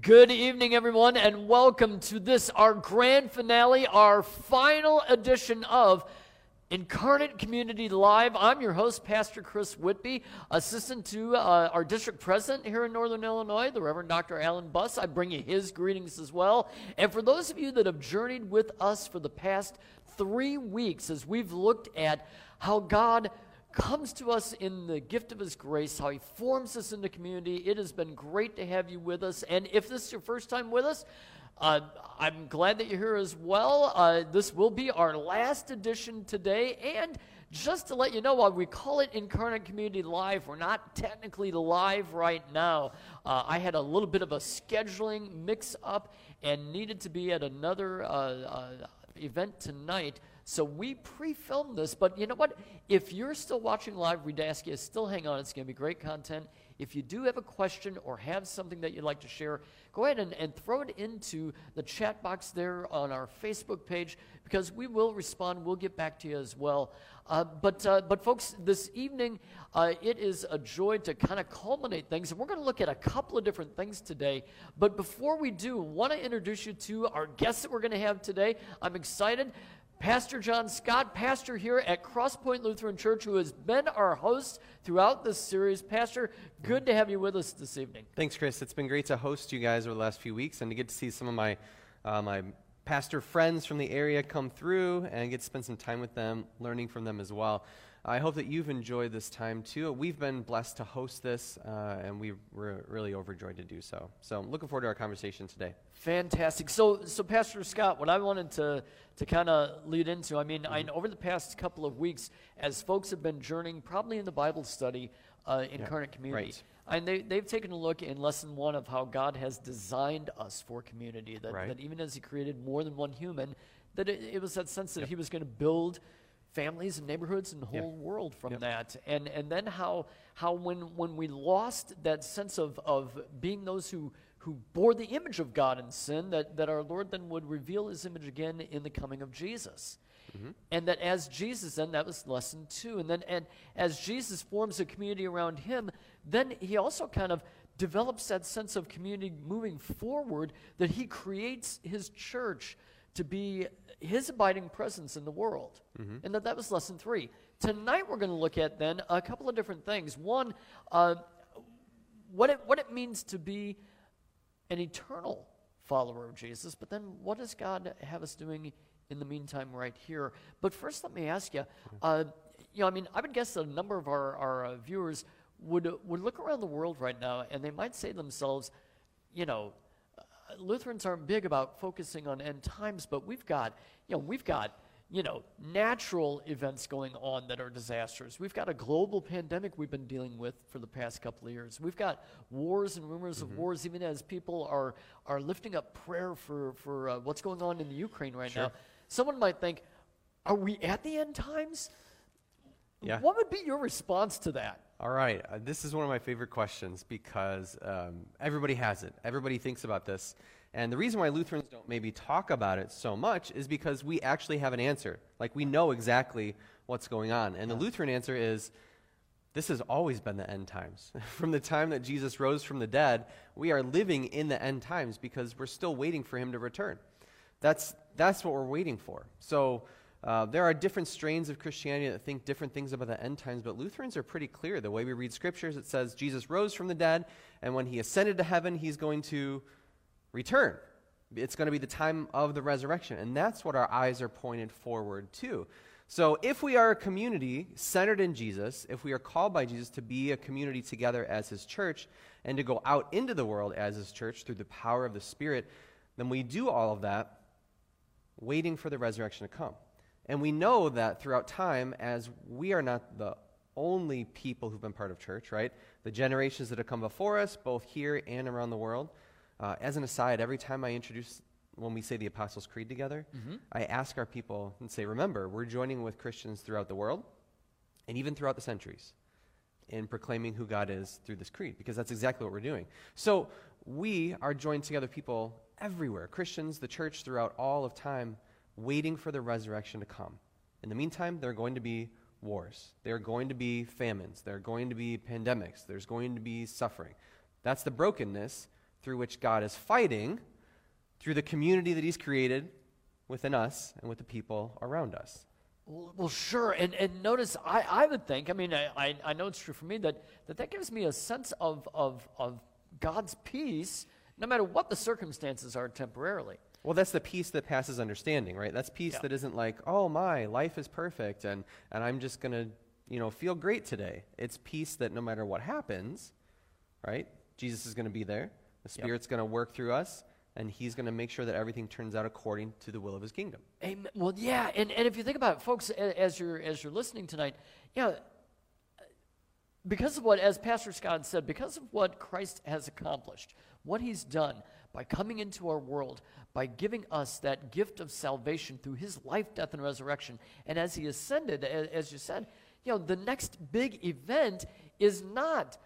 Good evening, everyone, and welcome to this, our grand finale, our final edition of Incarnate Community Live. I'm your host, Pastor Chris Whitby, assistant to uh, our district president here in Northern Illinois, the Reverend Dr. Alan Buss. I bring you his greetings as well. And for those of you that have journeyed with us for the past three weeks as we've looked at how God comes to us in the gift of His grace, how He forms us into community. It has been great to have you with us. And if this is your first time with us, uh, I'm glad that you're here as well. Uh, this will be our last edition today. And just to let you know, while we call it Incarnate Community Live, we're not technically live right now. Uh, I had a little bit of a scheduling mix up and needed to be at another uh, uh, event tonight. So we pre-filmed this, but you know what? If you're still watching live, we'd ask you to still hang on. It's going to be great content. If you do have a question or have something that you'd like to share, go ahead and, and throw it into the chat box there on our Facebook page because we will respond. We'll get back to you as well. Uh, but, uh, but folks, this evening, uh, it is a joy to kind of culminate things. And we're going to look at a couple of different things today. But before we do, want to introduce you to our guests that we're going to have today. I'm excited. Pastor John Scott, pastor here at Crosspoint Lutheran Church, who has been our host throughout this series. Pastor, good to have you with us this evening. Thanks, Chris. It's been great to host you guys over the last few weeks and to get to see some of my, uh, my pastor friends from the area come through and get to spend some time with them, learning from them as well. I hope that you've enjoyed this time too. We've been blessed to host this, uh, and we were really overjoyed to do so. So, I'm looking forward to our conversation today. Fantastic. So, so Pastor Scott, what I wanted to to kind of lead into, I mean, mm-hmm. I over the past couple of weeks, as folks have been journeying, probably in the Bible study, uh, incarnate yeah, community. Right. And they, they've taken a look in lesson one of how God has designed us for community. That, right. that even as He created more than one human, that it, it was that sense that yep. He was going to build families and neighborhoods and the whole world from yep. that. And, and then how, how when, when we lost that sense of, of being those who, who bore the image of God in sin, that, that our Lord then would reveal his image again in the coming of Jesus. Mm-hmm. And that as Jesus, then that was lesson two. And then and as Jesus forms a community around him, then he also kind of develops that sense of community moving forward, that he creates his church to be his abiding presence in the world. Mm-hmm. And that, that was lesson three. Tonight we're going to look at then a couple of different things. One, uh, what, it, what it means to be an eternal follower of Jesus, but then what does God have us doing in the meantime right here? But first, let me ask you, uh, you know, I mean, I would guess that a number of our, our uh, viewers would, would look around the world right now and they might say to themselves, you know, Lutherans aren't big about focusing on end times, but we've got, you know, we've got, you know, natural events going on that are disasters. We've got a global pandemic we've been dealing with for the past couple of years. We've got wars and rumors mm-hmm. of wars, even as people are are lifting up prayer for for uh, what's going on in the Ukraine right sure. now. Someone might think, "Are we at the end times?" Yeah. What would be your response to that? All right. Uh, this is one of my favorite questions because um, everybody has it. Everybody thinks about this. And the reason why Lutherans don't maybe talk about it so much is because we actually have an answer. Like, we know exactly what's going on. And the Lutheran answer is this has always been the end times. from the time that Jesus rose from the dead, we are living in the end times because we're still waiting for him to return. That's, that's what we're waiting for. So, uh, there are different strains of Christianity that think different things about the end times, but Lutherans are pretty clear. The way we read scriptures, it says Jesus rose from the dead, and when he ascended to heaven, he's going to return. It's going to be the time of the resurrection, and that's what our eyes are pointed forward to. So, if we are a community centered in Jesus, if we are called by Jesus to be a community together as his church and to go out into the world as his church through the power of the Spirit, then we do all of that waiting for the resurrection to come. And we know that throughout time, as we are not the only people who've been part of church, right? The generations that have come before us, both here and around the world. Uh, as an aside, every time I introduce, when we say the Apostles' Creed together, mm-hmm. I ask our people and say, remember, we're joining with Christians throughout the world and even throughout the centuries in proclaiming who God is through this creed, because that's exactly what we're doing. So we are joined together people everywhere, Christians, the church throughout all of time waiting for the resurrection to come. In the meantime, there are going to be wars. There are going to be famines. There are going to be pandemics. There's going to be suffering. That's the brokenness through which God is fighting through the community that He's created within us and with the people around us. Well, sure. And, and notice, I, I would think, I mean, I, I, I know it's true for me, that that, that gives me a sense of, of, of God's peace, no matter what the circumstances are temporarily. Well, that's the peace that passes understanding, right? That's peace Yeah. that isn't like, oh my, life is perfect and, and I'm just going to, you know, feel great today. It's peace that no matter what happens, right? Jesus is going to be there. The Yep. Spirit's going to work through us and he's going to make sure that everything turns out according to the will of his kingdom. Amen. Well, yeah, and, and if you think about it, folks, as you're as you're listening tonight, yeah, uh, because of what, as Pastor Scott said, because of what Christ has accomplished, what He's done by coming into our world, by giving us that gift of salvation through His life, death, and resurrection, and as He ascended, a- as you said, you know, the next big event is not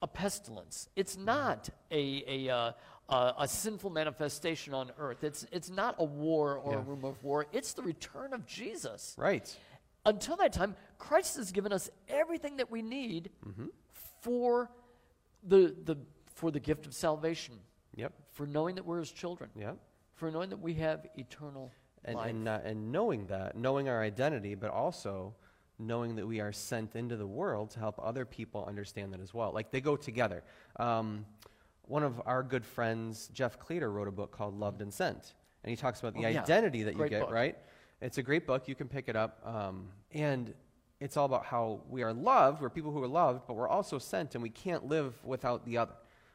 a pestilence. It's not a, a, uh, a, a sinful manifestation on earth. It's, it's not a war or a Yeah. rumor of war. It's the return of Jesus. Right. Until that time, Christ has given us everything that we need Mm-hmm. for, the, the, for the gift of salvation, Yep. for knowing that we're His children, Yep. for knowing that we have eternal And, life. and, uh, and knowing that, knowing our identity, but also knowing that we are sent into the world to help other people understand that as well. Like they go together. Um, one of our good friends, Jeff Cloeter, wrote a book called Loved and Sent. And he talks about the Oh, yeah. identity that you Great get, book. right? It's a great book. You can pick it up. Um, and it's all about how we are loved. We're people who are loved, but we're also sent, and we can't live without the other.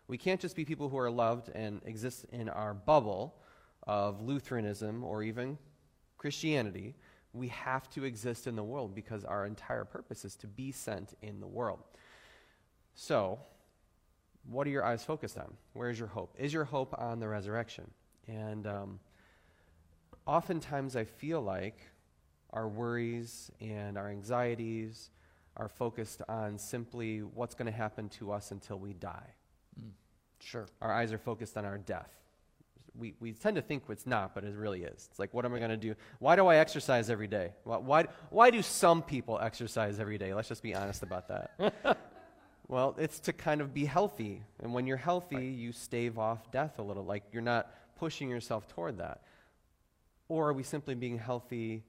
We can't just be people who are loved and exist in our bubble of Lutheranism or even Christianity. We have to exist in the world because our entire purpose is to be sent in the world. So, what are your eyes focused on? Where is your hope? Is your hope on the resurrection? And um, oftentimes I feel like our worries and our anxieties are focused on simply what's going to happen to us until we die. Sure. Our eyes are focused on our death. We, we tend to think it's not, but it really is. It's like, what am I going to do? Why do I exercise every day? Why, why, why do some people exercise every day? Let's just be honest about that. well, it's to kind of be healthy. And when you're healthy, you stave off death a little. Like you're not pushing yourself toward that. Or are we simply being healthy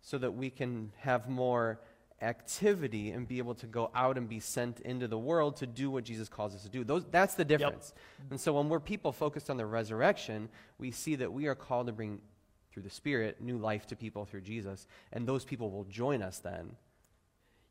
so that we can have more activity and be able to go out and be sent into the world to do what Jesus calls us to do. Those, that's the difference. And so when we're people focused on the resurrection, we see that we are called to bring, through the Spirit, new life to people through Jesus. And those people will join us then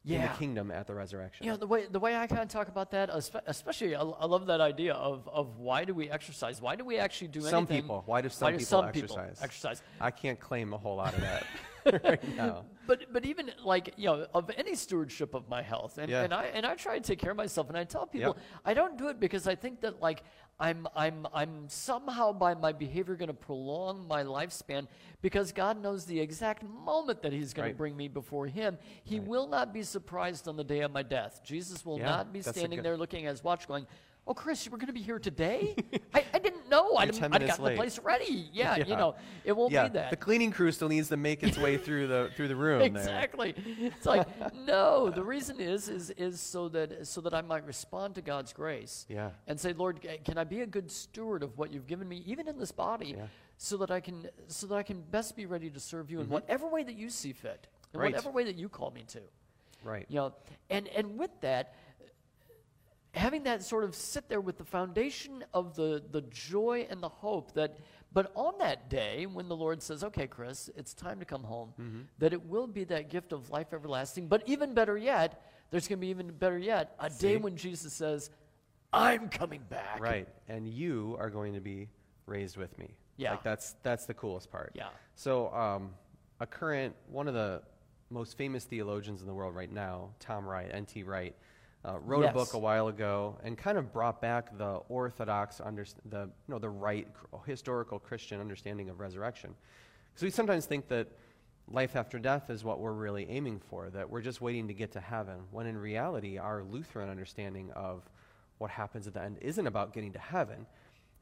in the kingdom at the resurrection. You know, the way, the way I kind of talk about that, especially, I, I love that idea of, of why do we exercise? Why do we actually do some anything? people. Why do some why do people some exercise? people exercise? I can't claim a whole lot of that right now. But but even like you know of any stewardship of my health, and, Yeah. and I and I try to take care of myself, and I tell people Yep. I don't do it because I think that like I'm I'm I'm somehow by my behavior going to prolong my lifespan because God knows the exact moment that He's going Right. to bring me before Him. He will not be surprised on the day of my death. Jesus will Yeah, not be standing good- there looking at His watch, going. Oh, Chris, we're going to be here today? I, I didn't know. I'd, You're 10 I'd gotten the place ready. Yeah, you know, it won't yeah, be that. the cleaning crew still needs to make its way through the through the room. there. Exactly. It's like no. The reason is is is so that so that I might respond to God's grace. Yeah. And say, Lord, can I be a good steward of what you've given me, even in this body, Yeah. so that I can so that I can best be ready to serve you in whatever way that you see fit, in Mm-hmm. Right. whatever way that you call me to. Right. You know, and and with that, having that sort of sit there with the foundation of the the joy and the hope that but on that day when the lord says okay chris it's time to come home Mm-hmm. that it will be that gift of life everlasting but even better yet there's going to be even better yet a day when jesus says i'm coming back Right. And you are going to be raised with me. Yeah. Like that's that's the coolest part. Yeah. So um, a current one of the most famous theologians in the world right now, Tom Wright, N.T. Wright, uh, wrote a book a while ago and kind of brought back the orthodox under, the you know the right historical Christian understanding of resurrection. Because we sometimes think that life after death is what we're really aiming for, that we're just waiting to get to heaven, when in reality, our Lutheran understanding of what happens at the end isn't about getting to heaven,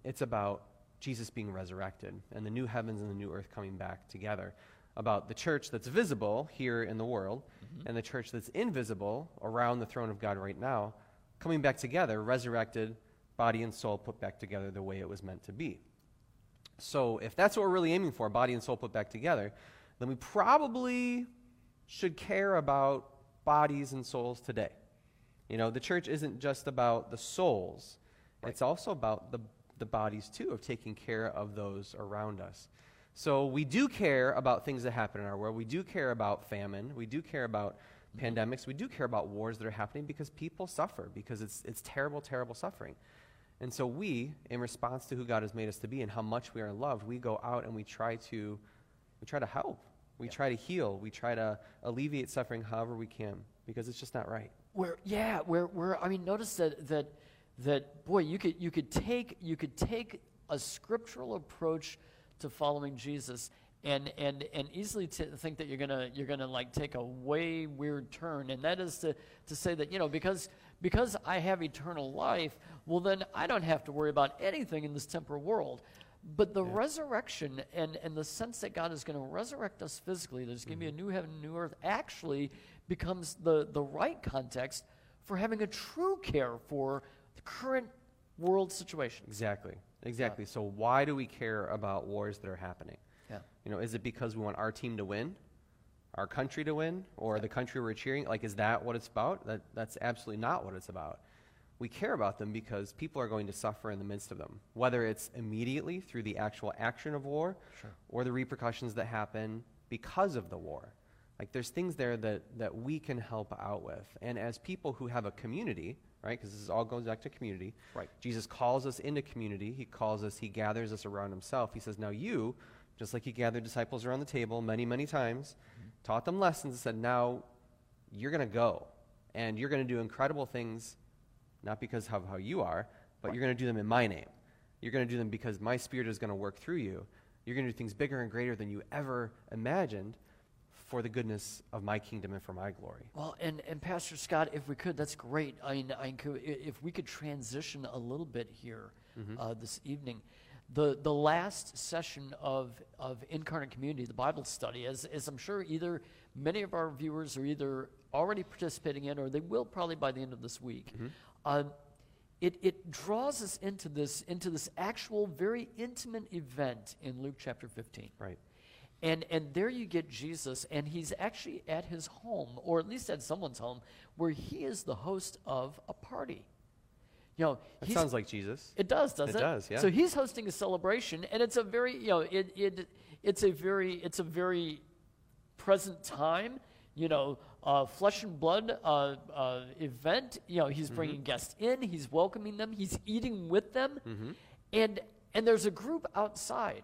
it's about Jesus being resurrected and the new heavens and the new earth coming back together. About the church that's visible here in the world mm-hmm. and the church that's invisible around the throne of God right now coming back together, resurrected body and soul put back together the way it was meant to be. So, if that's what we're really aiming for, body and soul put back together, then we probably should care about bodies and souls today. You know, the church isn't just about the souls, right. it's also about the, the bodies, too, of taking care of those around us. So we do care about things that happen in our world. We do care about famine. We do care about mm-hmm. pandemics. We do care about wars that are happening because people suffer, because it's, it's terrible, terrible suffering. And so we, in response to who God has made us to be and how much we are loved, we go out and we try to, we try to help. We yeah. try to heal. We try to alleviate suffering however we can because it's just not right. Where, yeah, where, where, I mean, notice that, that, that, boy, you could, you could take, you could take a scriptural approach to following Jesus and and and easily to think that you're gonna you're gonna like take a way weird turn and that is to to say that you know because because I have eternal life well then I don't have to worry about anything in this temporal world but the yeah. resurrection and and the sense that God is going to resurrect us physically there's going to mm-hmm. be a new heaven and new earth actually becomes the the right context for having a true care for the current world situation exactly exactly so why do we care about wars that are happening yeah. You know, is it because we want our team to win, our country to win, or the country we're cheering? Like, is that what it's about? That, that's absolutely not what it's about. We care about them because people are going to suffer in the midst of them, whether it's immediately through the actual action of war sure. or the repercussions that happen because of the war. Like, there's things there that, that we can help out with. And as people who have a community, right, because this all goes back to community, right. Jesus calls us into community. He calls us, he gathers us around himself. He says, Now you just like he gathered disciples around the table many, many times, mm-hmm. taught them lessons, and said, Now you're going to go, and you're going to do incredible things, not because of how you are, but right. you're going to do them in my name. You're going to do them because my spirit is going to work through you. You're going to do things bigger and greater than you ever imagined for the goodness of my kingdom and for my glory. Well, and, and Pastor Scott, if we could, that's great. I mean, I could, if we could transition a little bit here mm-hmm. uh, this evening the, the last session of, of Incarnate Community, the Bible study, as, as I'm sure either many of our viewers are either already participating in or they will probably by the end of this week. Mm-hmm. Uh, it, it draws us into this, into this actual very intimate event in Luke chapter 15. Right. And, and there you get Jesus, and he's actually at his home, or at least at someone's home, where he is the host of a party. You know, that sounds like Jesus. It does, doesn't it? It does, yeah. So he's hosting a celebration, and it's a very, you know, it, it it's a very it's a very present time. You know, uh, flesh and blood uh, uh, event. You know, he's mm-hmm. bringing guests in, he's welcoming them, he's eating with them, mm-hmm. and and there's a group outside,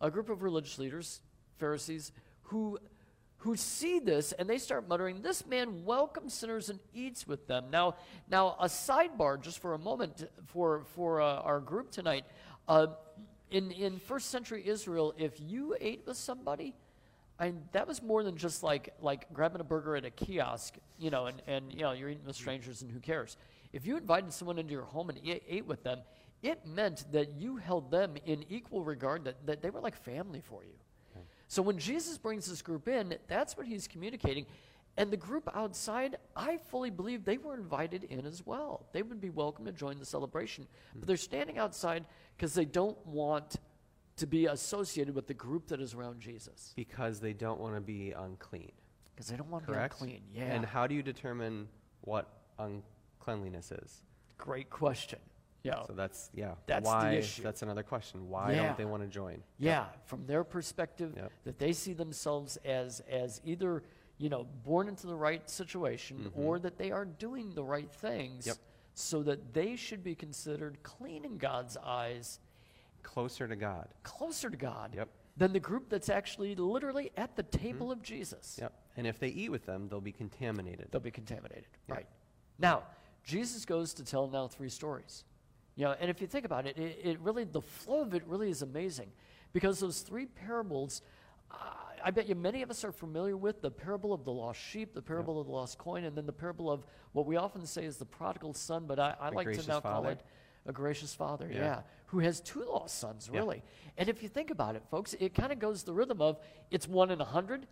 a group of religious leaders, Pharisees, who who see this and they start muttering, This man welcomes sinners and eats with them. Now, now a sidebar just for a moment for, for uh, our group tonight. Uh, in, in first century Israel, if you ate with somebody, and that was more than just like, like grabbing a burger at a kiosk, you know, and, and you know, you're eating with strangers and who cares. If you invited someone into your home and ate, ate with them, it meant that you held them in equal regard, that, that they were like family for you. So when Jesus brings this group in, that's what he's communicating. And the group outside, I fully believe they were invited in as well. They would be welcome to join the celebration. Mm-hmm. But they're standing outside because they don't want to be associated with the group that is around Jesus. Because they don't want to be unclean. Because they don't want to be unclean, yeah. And how do you determine what uncleanliness is? Great question. Yeah. So that's yeah. That's Why, the issue. That's another question. Why yeah. don't they want to join? Yeah, yep. from their perspective, yep. that they see themselves as as either you know born into the right situation mm-hmm. or that they are doing the right things, yep. so that they should be considered clean in God's eyes, closer to God, closer to God. Yep. Than the group that's actually literally at the table mm-hmm. of Jesus. Yep. And if they eat with them, they'll be contaminated. They'll be contaminated. Right. Now, Jesus goes to tell now three stories. You know, and if you think about it, it, it really, the flow of it really is amazing because those three parables, uh, I bet you many of us are familiar with the parable of the lost sheep, the parable of the lost coin, and then the parable of what we often say is the prodigal son, but I, I like to now father. call it a gracious father, yeah. yeah, who has two lost sons, really. Yeah. And if you think about it, folks, it kind of goes the rhythm of it's one in a hundred,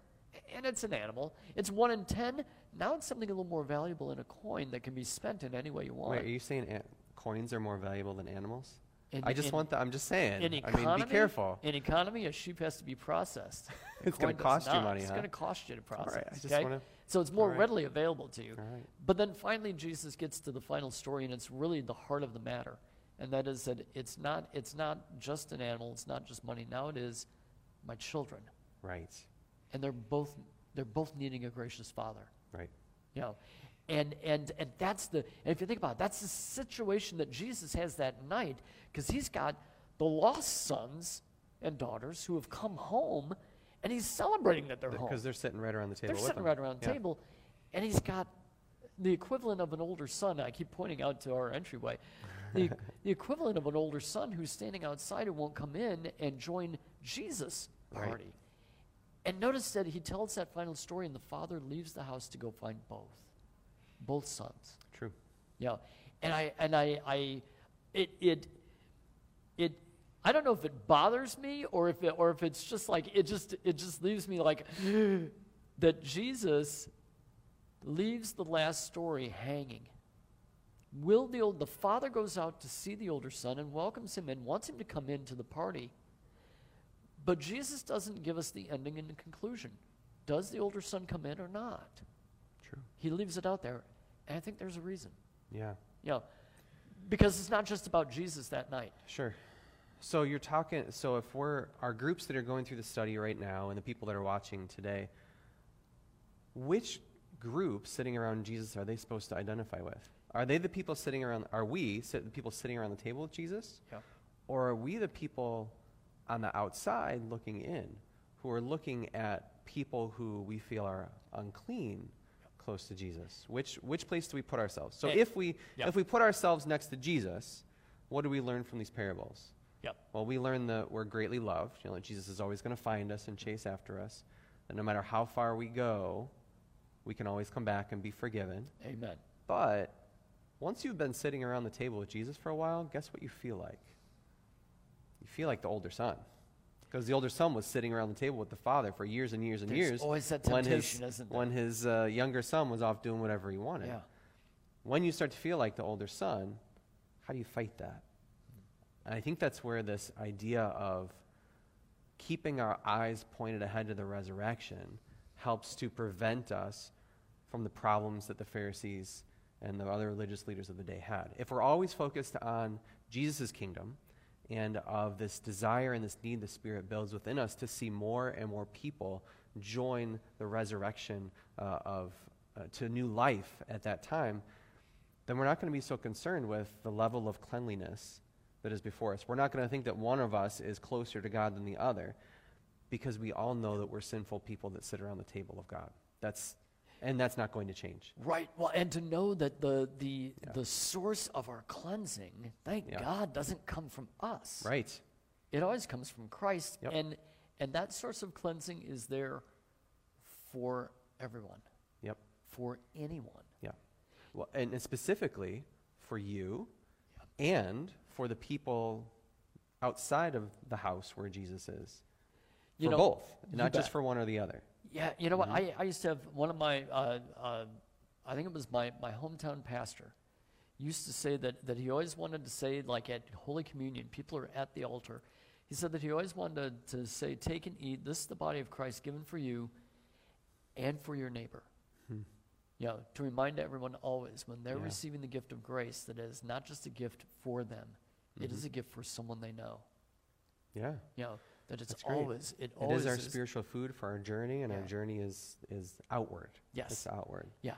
and it's an animal. It's one in ten. Now it's something a little more valuable in a coin that can be spent in any way you want. Wait, are you saying coins are more valuable than animals? In- I just in- want that. I'm just saying. In I mean, be careful. In economy, a sheep has to be processed. It's coin does cost you money, It's huh? going to cost you to process. right, I just okay? wanna- So it's more right. readily available to you. Right. But then finally, Jesus gets to the final story, and it's really the heart of the matter, and that is that it's not it's not just an animal, it's not just money. Now it is my children, Right. and they're both they're both needing a gracious father. Right. You know, and and and that's the and if you think about it, that's the situation that Jesus has that night because he's got the lost sons and daughters who have come home, and he's celebrating that they're home. Because they're sitting right around the table. They're sitting right around the Yeah. table, and he's got the equivalent of an older son. I keep pointing out to our entryway. The, the equivalent of an older son who's standing outside who won't come in and join Jesus' Right. party. And notice that he tells that final story, and the father leaves the house to go find both, both sons. True. Yeah, and I and I I it it it I don't know if it bothers me or if it or if it's just like it just it just leaves me like that Jesus leaves the last story hanging. Will the old the father goes out to see the older son and welcomes him and wants him to come into the party. But Jesus doesn't give us the ending and the conclusion. Does the older son come in or not? He leaves it out there. And I think there's a reason. Yeah. You know, because it's not just about Jesus that night. Sure. So you're talking. So if we're our groups that are going through the study right now, and the people that are watching today, which group sitting around Jesus are they supposed to identify with? Are they the people sitting around? Are we sit, the people sitting around the table with Jesus, Yeah. or are we the people on the outside looking in, who are looking at people who we feel are unclean? Close to Jesus, which which place do we put ourselves? So Eh, if we yeah. if we put ourselves next to Jesus, what do we learn from these parables? Yep. Well, we learn that we're greatly loved. You know, that Jesus is always going to find us and chase after us. That no matter how far we go, we can always come back and be forgiven. Amen. But once you've been sitting around the table with Jesus for a while, guess what you feel like? You feel like the older son. Because the older son was sitting around the table with the father for years and years and There's years. always that when his, isn't there? When his uh, younger son was off doing whatever he wanted. Yeah. When you start to feel like the older son, how do you fight that? And I think that's where this idea of keeping our eyes pointed ahead to the resurrection helps to prevent us from the problems that the Pharisees and the other religious leaders of the day had. If we're always focused on Jesus' kingdom and of this desire and this need the Spirit builds within us to see more and more people join the resurrection uh, of uh, to new life at that time, then we're not going to be so concerned with the level of cleanliness that is before us. We're not going to think that one of us is closer to God than the other because we all know that we're sinful people that sit around the table of God. That's and that's not going to change. Right. Well, and to know that the the Yeah. the source of our cleansing, thank Yeah. God, doesn't come from us. Right. It always comes from Christ, Yep. and and that source of cleansing is there for everyone, Yep. for anyone. Yeah. Well, and, and specifically for you and for the people outside of the house where Jesus is. For You know, both, not just for one or the other. Yeah, you know Mm-hmm. what? I, I used to have one of my, uh, uh, I think it was my, my hometown pastor, used to say that, that he always wanted to say, like at Holy Communion, people are at the altar. He said that he always wanted to, to say, Take and eat. This is the body of Christ given for you and for your neighbor. Hmm. You know, to remind everyone always when they're Yeah. receiving the gift of grace that it is not just a gift for them, it Mm-hmm. is a gift for someone they know. Yeah. You know, that it's That's great. always, it It always is our spiritual food for our journey, and our Yeah. journey is is outward. Yes. It's outward. Yeah.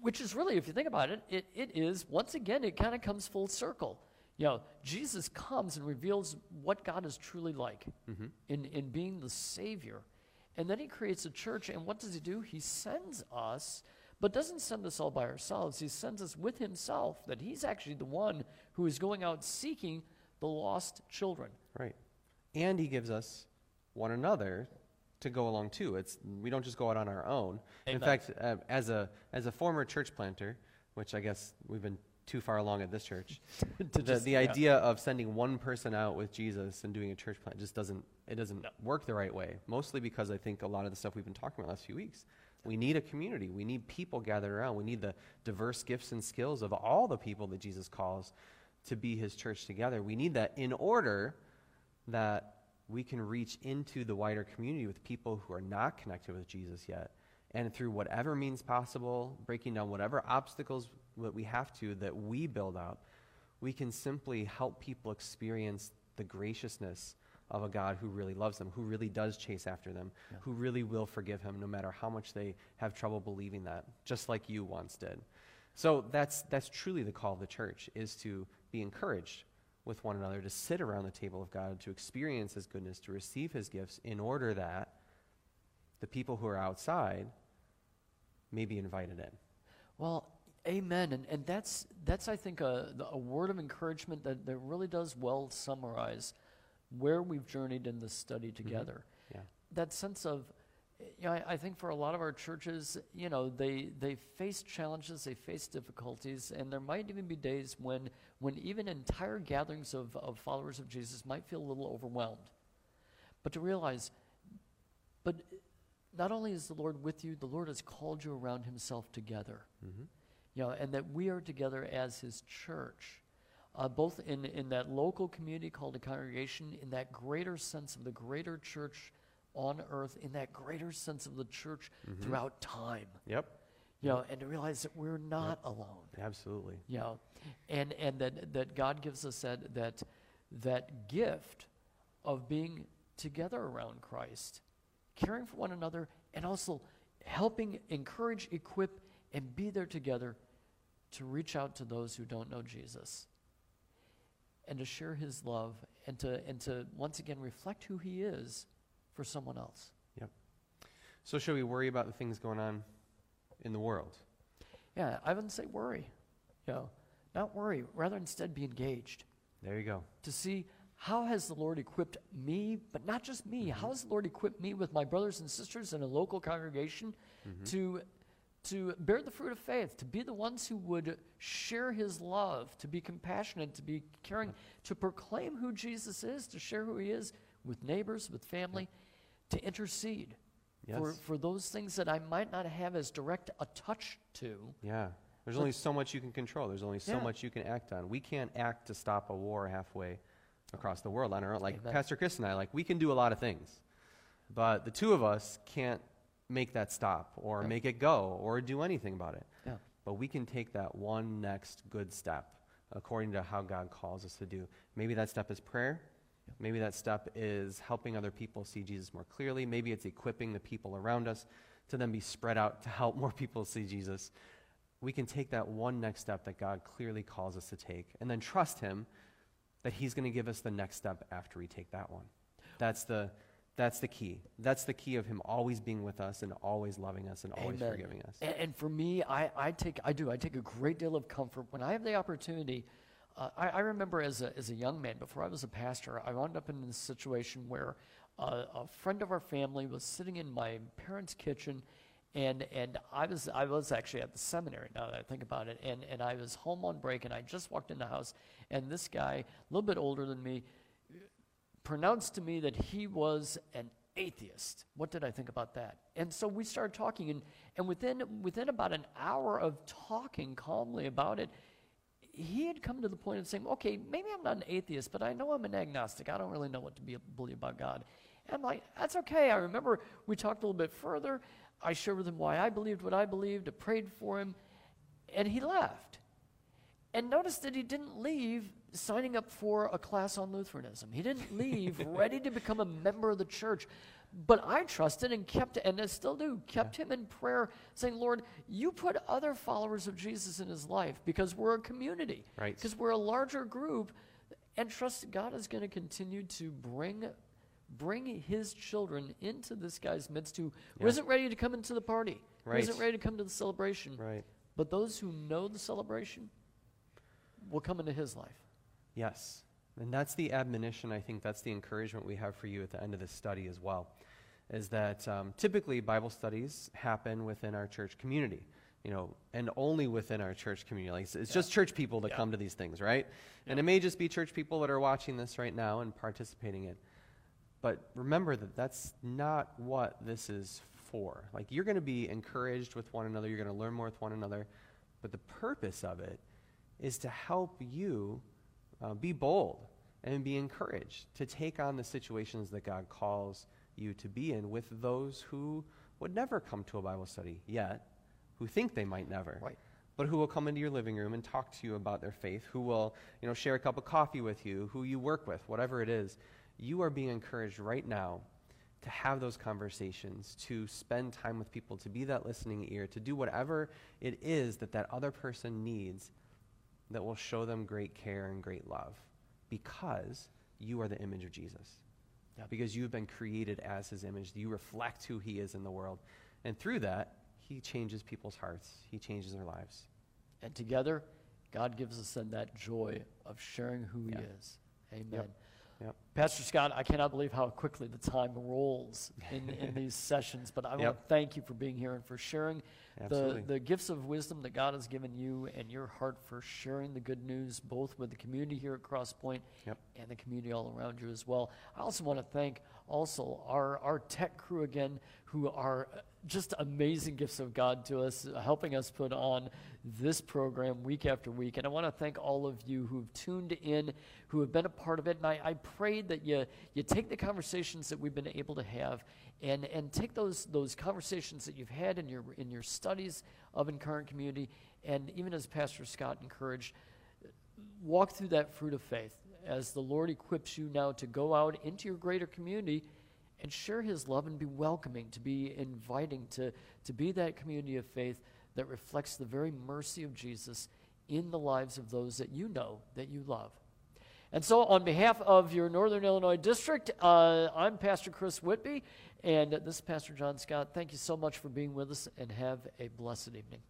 Which is really, if you think about it, it, it is, once again, it kind of comes full circle. You know, Jesus comes and reveals what God is truly like Mm-hmm. in, in being the Savior. And then he creates a church, and what does he do? He sends us, but doesn't send us all by ourselves. He sends us with himself, that he's actually the one who is going out seeking the lost children. Right. And he gives us one another to go along too. It's we don't just go out on our own. In fact, uh, as a as a former church planter, which I guess we've been too far along at this church, To the, just- the yeah. idea of sending one person out with Jesus and doing a church plant just doesn't it doesn't No. work the right way. Mostly because I think a lot of the stuff we've been talking about the last few weeks. We need a community. We need people gathered around. We need the diverse gifts and skills of all the people that Jesus calls to be his church together. We need that in order that we can reach into the wider community with people who are not connected with Jesus yet. And through whatever means possible, breaking down whatever obstacles that we have to that we build up, we can simply help people experience the graciousness of a God who really loves them, who really does chase after them, yeah. who really will forgive him no matter how much they have trouble believing that, just like you once did. So that's, that's truly the call of the church, is to be encouraged with one another, to sit around the table of God, to experience his goodness, to receive his gifts, in order that the people who are outside may be invited in. Well, amen. And, and that's, that's, I think, a, a word of encouragement that, that really does well summarize where we've journeyed in this study mm-hmm. together. Mm-hmm. Yeah. That sense of, you know, I, I, think for a lot of our churches, you know, they, they face challenges, they face difficulties, and there might even be days when, when even entire gatherings of, of followers of Jesus might feel a little overwhelmed. But to realize, but not only is the Lord with you, the Lord has called you around himself together. Mm-hmm. You know, and that we are together as his church uh, both in, in that local community called a congregation, in that greater sense of the greater church on earth, in that greater sense of the church mm-hmm. throughout time. Yep. You know, and to realize that we're not yep. alone. Absolutely. You know, and, and that, that God gives us that, that, that gift of being together around Christ, caring for one another, and also helping encourage, equip, and be there together to reach out to those who don't know Jesus and to share his love and to, and to once again reflect who he is for someone else. Yep. So, should we worry about the things going on in the world? Yeah, I wouldn't say worry. You know, not worry, rather instead be engaged. There you go. To see how has the Lord equipped me, but not just me, mm-hmm. how has the Lord equipped me with my brothers and sisters in a local congregation mm-hmm. to to bear the fruit of faith, to be the ones who would share his love, to be compassionate, to be caring, to proclaim who Jesus is, to share who he is with neighbors, with family, to intercede yes. for, for those things that I might not have as direct a touch to. Yeah. There's only so much you can control. There's only so yeah. much you can act on. We can't act to stop a war halfway across the world on our own. Like Amen. Pastor Chris and I, like we can do a lot of things, but the two of us can't make that stop or yeah. make it go or do anything about it. Yeah. But we can take that one next good step according to how God calls us to do. Maybe that step is prayer. Maybe that step is helping other people see Jesus more clearly. Maybe it's equipping the people around us to then be spread out to help more people see Jesus. We can take that one next step that God clearly calls us to take and then trust Him that He's going to give us the next step after we take that one. That's the that's the key. That's the key of him always being with us and always loving us and always Amen. forgiving us. And, and, for me, I, I take I do I take a great deal of comfort when I have the opportunity. Uh, I, I, remember as a, as a young man, before I was a pastor, I wound up in this situation where uh, a friend of our family was sitting in my parents' kitchen, and and I was I was actually at the seminary now that I think about it, and and I was home on break, and I just walked in the house, and this guy, a little bit older than me, pronounced to me that he was an atheist. What did I think about that? And so we started talking, and, and within, within about an hour of talking calmly about it, he had come to the point of saying, okay, maybe I'm not an atheist, but I know I'm an agnostic. I don't really know what to be, believe about God. And I'm like, that's okay. I remember we talked a little bit further. I shared with him why I believed what I believed, I prayed for him, and he left. And notice that he didn't leave signing up for a class on Lutheranism. He didn't leave ready to become a member of the church. But I trusted and kept, and I still do, kept yeah. him in prayer, saying, Lord, you put other followers of Jesus in his life because we're a community, right. because we're a larger group, and trust God is going to continue to bring bring his children into this guy's midst who yeah. isn't ready to come into the party, right. who isn't ready to come to the celebration. Right. But those who know the celebration will come into his life. Yes. And that's the admonition, I think that's the encouragement we have for you at the end of this study as well. Is that um, typically Bible studies happen within our church community, you know, and only within our church community. Like, it's yeah. just church people that yeah. come to these things, right? Yeah. And it may just be church people that are watching this right now and participating in. But remember that that's not what this is for. Like, you're going to be encouraged with one another, you're going to learn more with one another, but the purpose of it is to help you uh, be bold and be encouraged to take on the situations that God calls you to be in with those who would never come to a Bible study yet, who think they might never. Right. But who will come into your living room and talk to you about their faith, who will, you know, share a cup of coffee with you, who you work with, whatever it is. You are being encouraged right now to have those conversations, to spend time with people, to be that listening ear, to do whatever it is that that other person needs that will show them great care and great love because you are the image of Jesus. Yeah. Because you've been created as his image. You reflect who he is in the world. And through that, he changes people's hearts, he changes their lives. And together, God gives us then that joy of sharing who Yeah. He is. Amen. Yep. Yep. Pastor Scott, I cannot believe how quickly the time rolls in, in these sessions, but I want to thank you for being here and for sharing the, the gifts of wisdom that God has given you and your heart for sharing the good news both with the community here at Cross Point Yep. and the community all around you as well. I also want to thank also our, our tech crew again, who are uh, just amazing gifts of God to us, uh, helping us put on this program week after week. And I want to thank all of you who've tuned in, who have been a part of it. And I, I pray that you, you take the conversations that we've been able to have and, and take those, those conversations that you've had in your, in your studies of Incarnate Community, and even as Pastor Scott encouraged, walk through that fruit of faith as the Lord equips you now to go out into your greater community and share his love and be welcoming, to be inviting, to, to be that community of faith that reflects the very mercy of Jesus in the lives of those that you know, that you love. And so, on behalf of your Northern Illinois district, uh, I'm Pastor Chris Whitby, and this is Pastor John Scott. Thank you so much for being with us, and have a blessed evening.